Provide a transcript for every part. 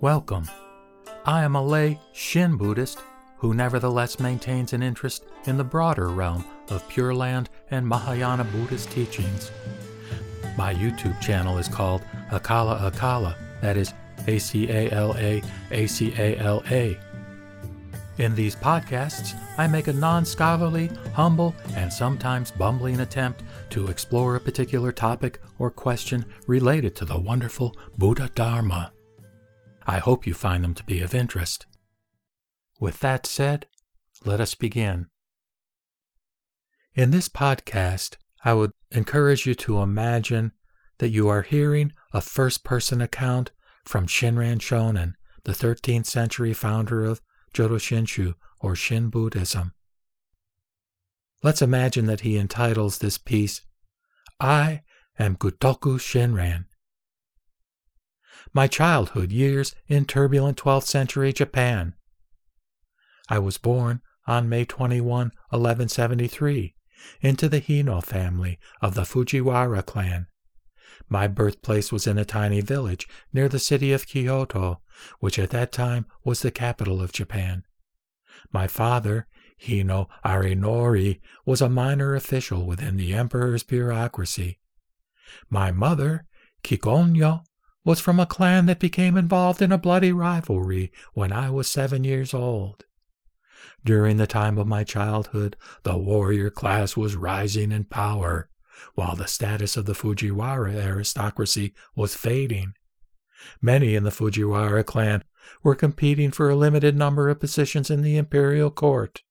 Welcome. I am a lay Shin Buddhist who nevertheless maintains an interest in the broader realm of Pure Land and Mahayana Buddhist teachings. My YouTube channel is called Acala Acala, that is A C A L A A C A L A. In these podcasts, I make a non scholarly, humble, and sometimes bumbling attempt to explore a particular topic or question related to the wonderful Buddha Dharma. I hope you find them to be of interest. With that said, let us begin. In this podcast, I would encourage you to imagine that you are hearing a first person account from Shinran Shonin, the 13th century founder of Jodo Shinshu or Shin Buddhism. Let's imagine that he entitles this piece, I am Gutoku Shinran, my childhood years in turbulent 12th century Japan. I was born on May 21, 1173, into the Hino family of the Fujiwara clan. My birthplace was in a tiny village near the city of Kyoto, which at that time was the capital of Japan. My father, Hino Arinori, was a minor official within the emperor's bureaucracy. My mother, Kikonyo, was from a clan that became involved in a bloody rivalry when I was seven years old. During the time of my childhood, the warrior class was rising in power, while the status of the Fujiwara aristocracy was fading. Many in the Fujiwara clan were competing for a limited number of positions in the imperial court.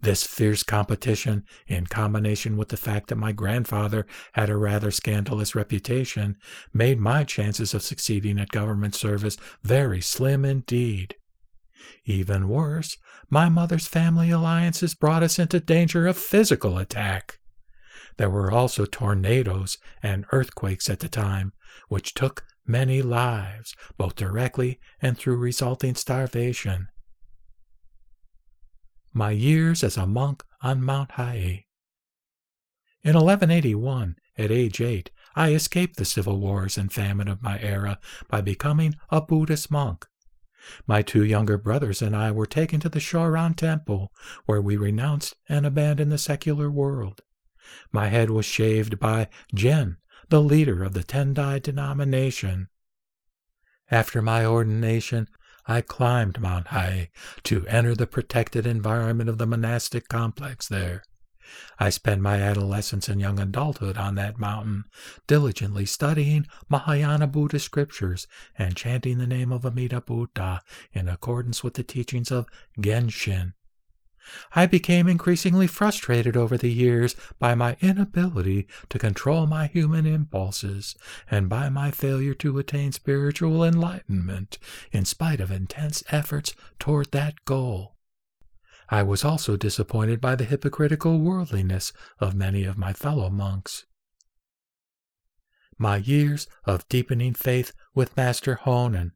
This fierce competition, in combination with the fact that my grandfather had a rather scandalous reputation, made my chances of succeeding at government service very slim indeed. Even worse, my mother's family alliances brought us into danger of physical attack. There were also tornadoes and earthquakes at the time, which took many lives, both directly and through resulting starvation my years as a monk on Mount Hiei. In 1181, at age eight, I escaped the civil wars and famine of my era by becoming a Buddhist monk. My two younger brothers and I were taken to the Shoren Temple, where we renounced and abandoned the secular world. My head was shaved by Jien, the leader of the Tendai denomination. After my ordination, I climbed Mount Hiei to enter the protected environment of the monastic complex there. I spent my adolescence and young adulthood on that mountain, diligently studying Mahayana Buddhist scriptures and chanting the name of Amida Buddha in accordance with the teachings of Genshin. I became increasingly frustrated over the years by my inability to control my human impulses and by my failure to attain spiritual enlightenment in spite of intense efforts toward that goal. I was also disappointed by the hypocritical worldliness of many of my fellow monks. My years of deepening faith with Master Honen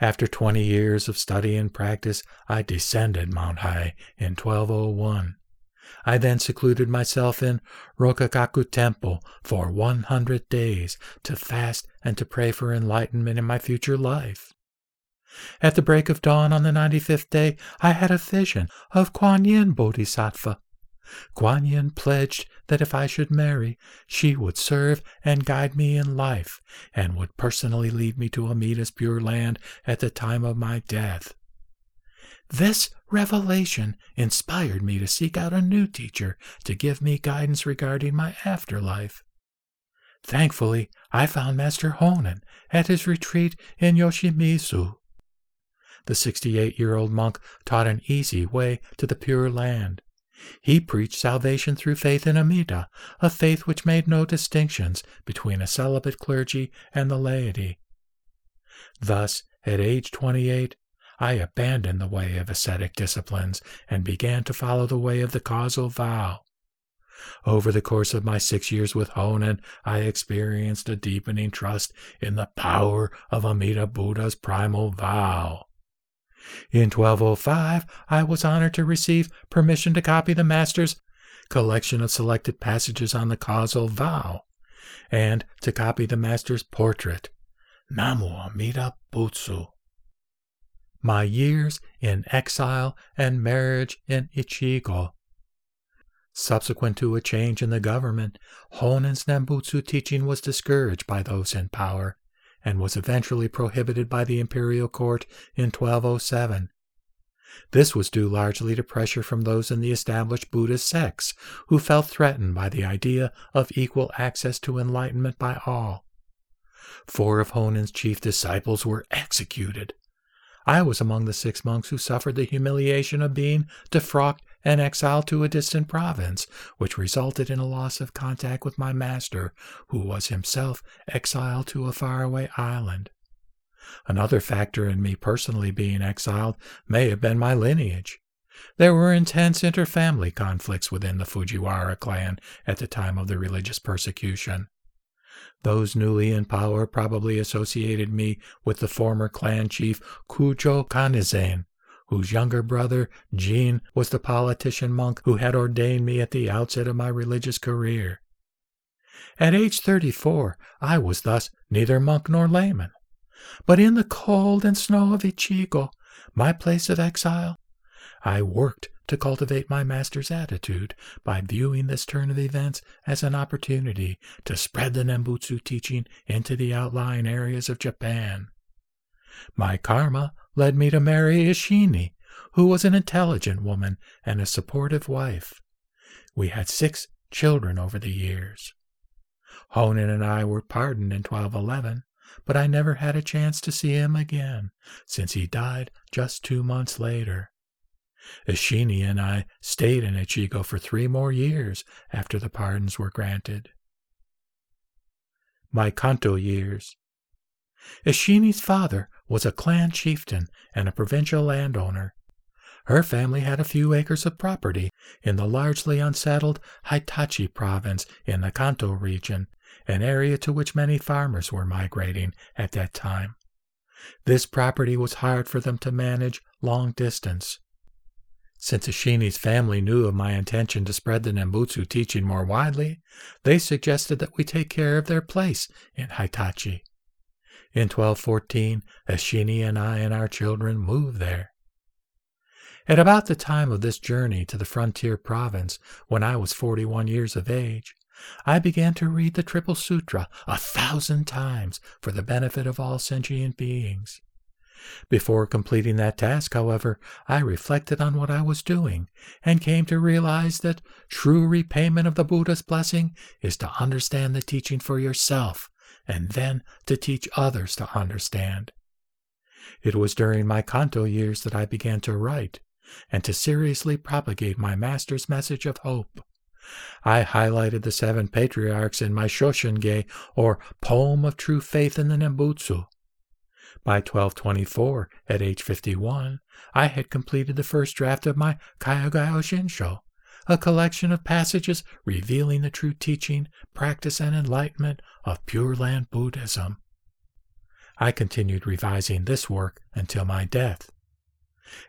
after 20 years of study and practice, I descended Mount Hiei in 1201. I then secluded myself in Rokkaku Temple for 100 days to fast and to pray for enlightenment in my future life. At the break of dawn on the 95th day, I had a vision of Kuan Yin Bodhisattva Kuan Yin pledged that if I should marry, she would serve and guide me in life, and would personally lead me to Amida's Pure Land at the time of my death. This revelation inspired me to seek out a new teacher to give me guidance regarding my afterlife. Thankfully, I found Master Honen at his retreat in Yoshimizu. The 68 year old monk taught an easy way to the Pure Land. He preached salvation through faith in Amida, a faith which made no distinctions between a celibate clergy and the laity. Thus, at age 28, I abandoned the way of ascetic disciplines and began to follow the way of the causal vow. Over the course of my six years with Honen, I experienced a deepening trust in the power of Amida Buddha's primal vow. In 1205, I was honored to receive permission to copy the Master's collection of selected passages on the causal vow, and to copy the Master's portrait. Namu Amida Butsu. My years in exile and marriage in Echigo. Subsequent to a change in the government, Honen's Nembutsu teaching was discouraged by those in power and was eventually prohibited by the imperial court in 1207. This was due largely to pressure from those in the established Buddhist sects who felt threatened by the idea of equal access to enlightenment by all. Four of Honen's chief disciples were executed. I was among the six monks who suffered the humiliation of being defrocked and exiled to a distant province, which resulted in a loss of contact with my master, who was himself exiled to a faraway island. Another factor in me personally being exiled may have been my lineage. There were intense interfamily conflicts within the Fujiwara clan at the time of the religious persecution. Those newly in power probably associated me with the former clan chief Kujo Kanezane, whose younger brother, Jien, was the politician monk who had ordained me at the outset of my religious career. At age 34, I was thus neither monk nor layman. But in the cold and snow of Echigo, my place of exile, I worked to cultivate my master's attitude by viewing this turn of events as an opportunity to spread the Nembutsu teaching into the outlying areas of Japan. My karma led me to marry Eshinni, who was an intelligent woman and a supportive wife. We had six children over the years. Honen and I were pardoned in 1211, but I never had a chance to see him again, since he died just two months later. Eshinni and I stayed in Echigo for three more years after the pardons were granted. My Kanto years. Eshinni's father was a clan chieftain and a provincial landowner. Her family had a few acres of property in the largely unsettled Hitachi province in the Kanto region, an area to which many farmers were migrating at that time. This property was hard for them to manage long distance. Since Eshinni's family knew of my intention to spread the Nembutsu teaching more widely, they suggested that we take care of their place in Hitachi. In 1214, Eshinni and I and our children moved there. At about the time of this journey to the frontier province, when I was 41 years of age, I began to read the Triple Sutra a thousand times for the benefit of all sentient beings. Before completing that task, however, I reflected on what I was doing and came to realize that true repayment of the Buddha's blessing is to understand the teaching for yourself and then to teach others to understand. It was during my Kanto years that I began to write and to seriously propagate my master's message of hope. I highlighted the seven patriarchs in my Shoshinge, or Poem of True Faith in the Nembutsu. By 1224, at age 51, I had completed the first draft of my Kyogyoshinsho, a collection of passages revealing the true teaching, practice, and enlightenment of Pure Land Buddhism. I continued revising this work until my death.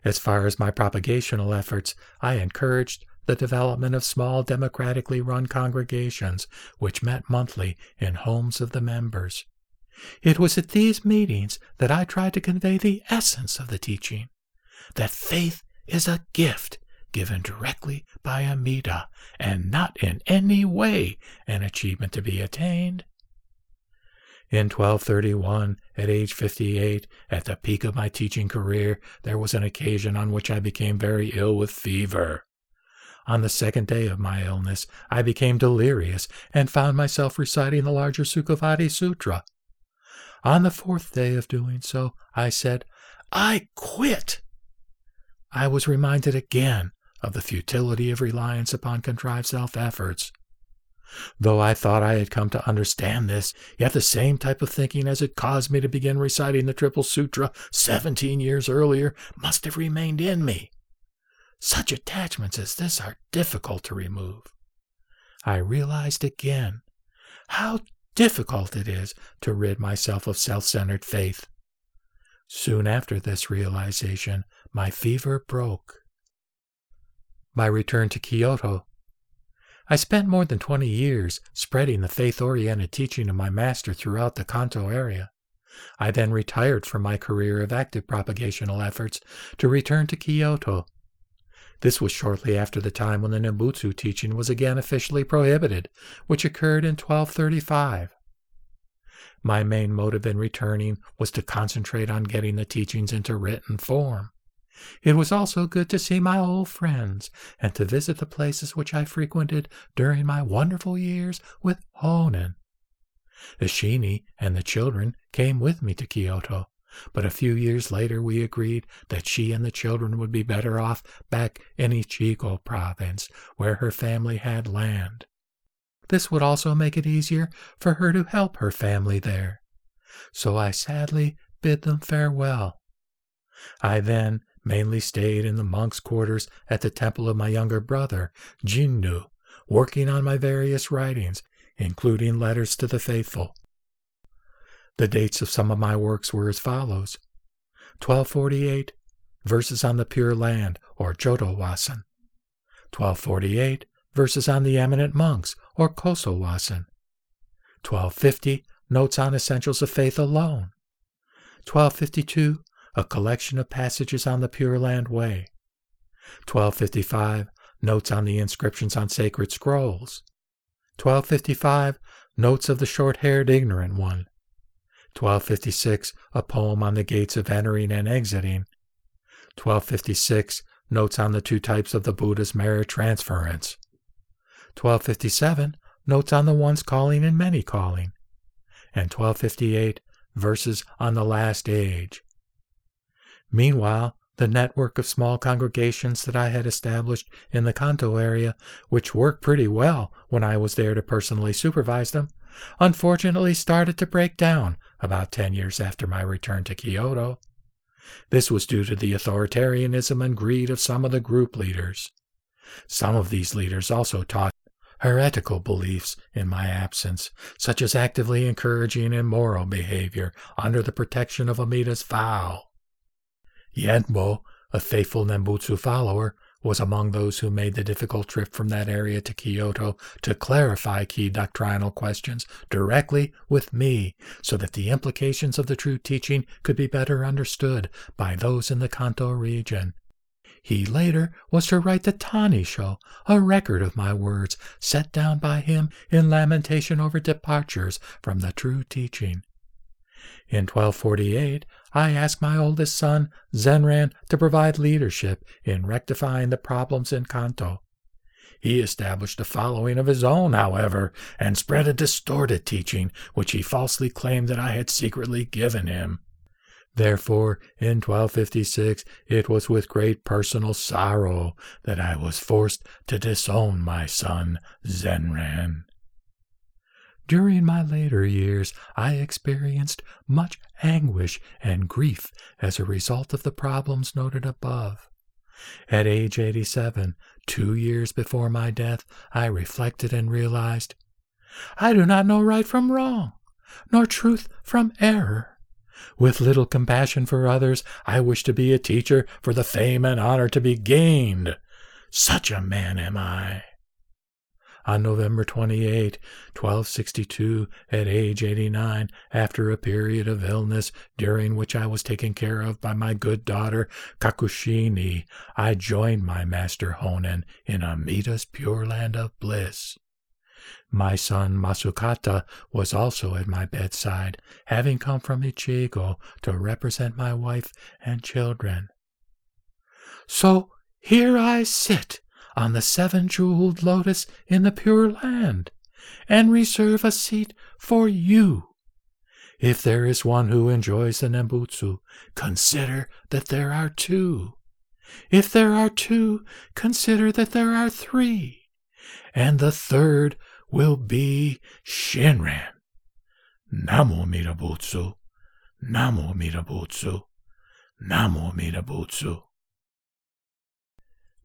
As far as my propagational efforts, I encouraged the development of small democratically run congregations which met monthly in homes of the members. It was at these meetings that I tried to convey the essence of the teaching that faith is a gift given directly by Amida, and not in any way an achievement to be attained. In 1231, at age 58, at the peak of my teaching career, there was an occasion on which I became very ill with fever. On the second day of my illness, I became delirious and found myself reciting the larger Sukhavati Sutra. On the fourth day of doing so, I said, I quit. I was reminded again of the futility of reliance upon contrived self efforts. Though I thought I had come to understand this, yet the same type of thinking as had caused me to begin reciting the Triple Sutra seventeen years earlier must have remained in me. Such attachments as this are difficult to remove. I realized again how difficult it is to rid myself of self centered faith. Soon after this realization, my fever broke my return to Kyoto. I spent more than 20 years spreading the faith oriented teaching of my master throughout the Kanto area. I then retired from my career of active propagational efforts to return to Kyoto. This was shortly after the time when the Nembutsu teaching was again officially prohibited, which occurred in 1235. My main motive in returning was to concentrate on getting the teachings into written form. It was also good to see my old friends and to visit the places which I frequented during my wonderful years with Honen. The Shini and the children came with me to Kyoto, but a few years later we agreed that she and the children would be better off back in Echigo province, where her family had land. This would also make it easier for her to help her family there. So I sadly bid them farewell. I then mainly stayed in the monks' quarters at the temple of my younger brother, Jinnu, working on my various writings including letters to the faithful. The dates of some of my works were as follows 1248, Verses on the Pure Land, or Jodo Wasan. 1248, Verses on the Eminent Monks, or Koso Wasan. 1250, Notes on Essentials of Faith alone. 1252, A collection of passages on the Pure Land Way. 1255, Notes on the inscriptions on sacred scrolls. 1255, Notes of the Short Haired Ignorant One. 1256, A Poem on the Gates of Entering and Exiting. 1256, Notes on the Two Types of the Buddha's Merit Transference. 1257, Notes on the One's Calling and Many Calling. And 1258, Verses on the Last Age. Meanwhile, the network of small congregations that I had established in the Kanto area, which worked pretty well when I was there to personally supervise them, unfortunately started to break down about 10 years after my return to Kyoto. This was due to the authoritarianism and greed of some of the group leaders. Some of these leaders also taught heretical beliefs in my absence, such as actively encouraging immoral behavior under the protection of Amida's vow. Yuienbo, a faithful Nembutsu follower, was among those who made the difficult trip from that area to Kyoto to clarify key doctrinal questions directly with me so that the implications of the true teaching could be better understood by those in the Kanto region. He later was to write the Tani Tannisho, a record of my words set down by him in lamentation over departures from the true teaching. In 1248, I asked my oldest son, Zenran, to provide leadership in rectifying the problems in Kanto. He established a following of his own, however, and spread a distorted teaching which he falsely claimed that I had secretly given him. Therefore, in 1256, it was with great personal sorrow that I was forced to disown my son, Zenran. During my later years, I experienced much anguish and grief as a result of the problems noted above. At age 87, two years before my death, I reflected and realized I do not know right from wrong, nor truth from error. With little compassion for others, I wish to be a teacher for the fame and honor to be gained. Such a man am I on November 28, 1262, at age 89, after a period of illness during which I was taken care of by my good daughter Kakushinni, I joined my master Honen in Amida's pure land of bliss. My son Masukata was also at my bedside, having come from Echigo to represent my wife and children. So here I sit, on the seven jeweled lotus in the Pure Land, and reserve a seat for you. If there is one who enjoys the Nembutsu, consider that there are two. If there are two, consider that there are three. And the third will be Shinran. Namo Amida Butsu. Namo Amida Butsu. Namo Amida Butsu.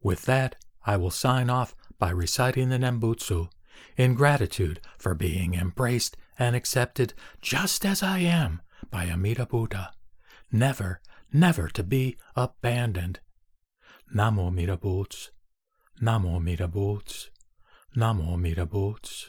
With that, I will sign off by reciting the Nembutsu in gratitude for being embraced and accepted just as I am by Amida Buddha, never, never to be abandoned. Namo Amida Butsu, Namo Amida Butsu, Namo Amida Butsu.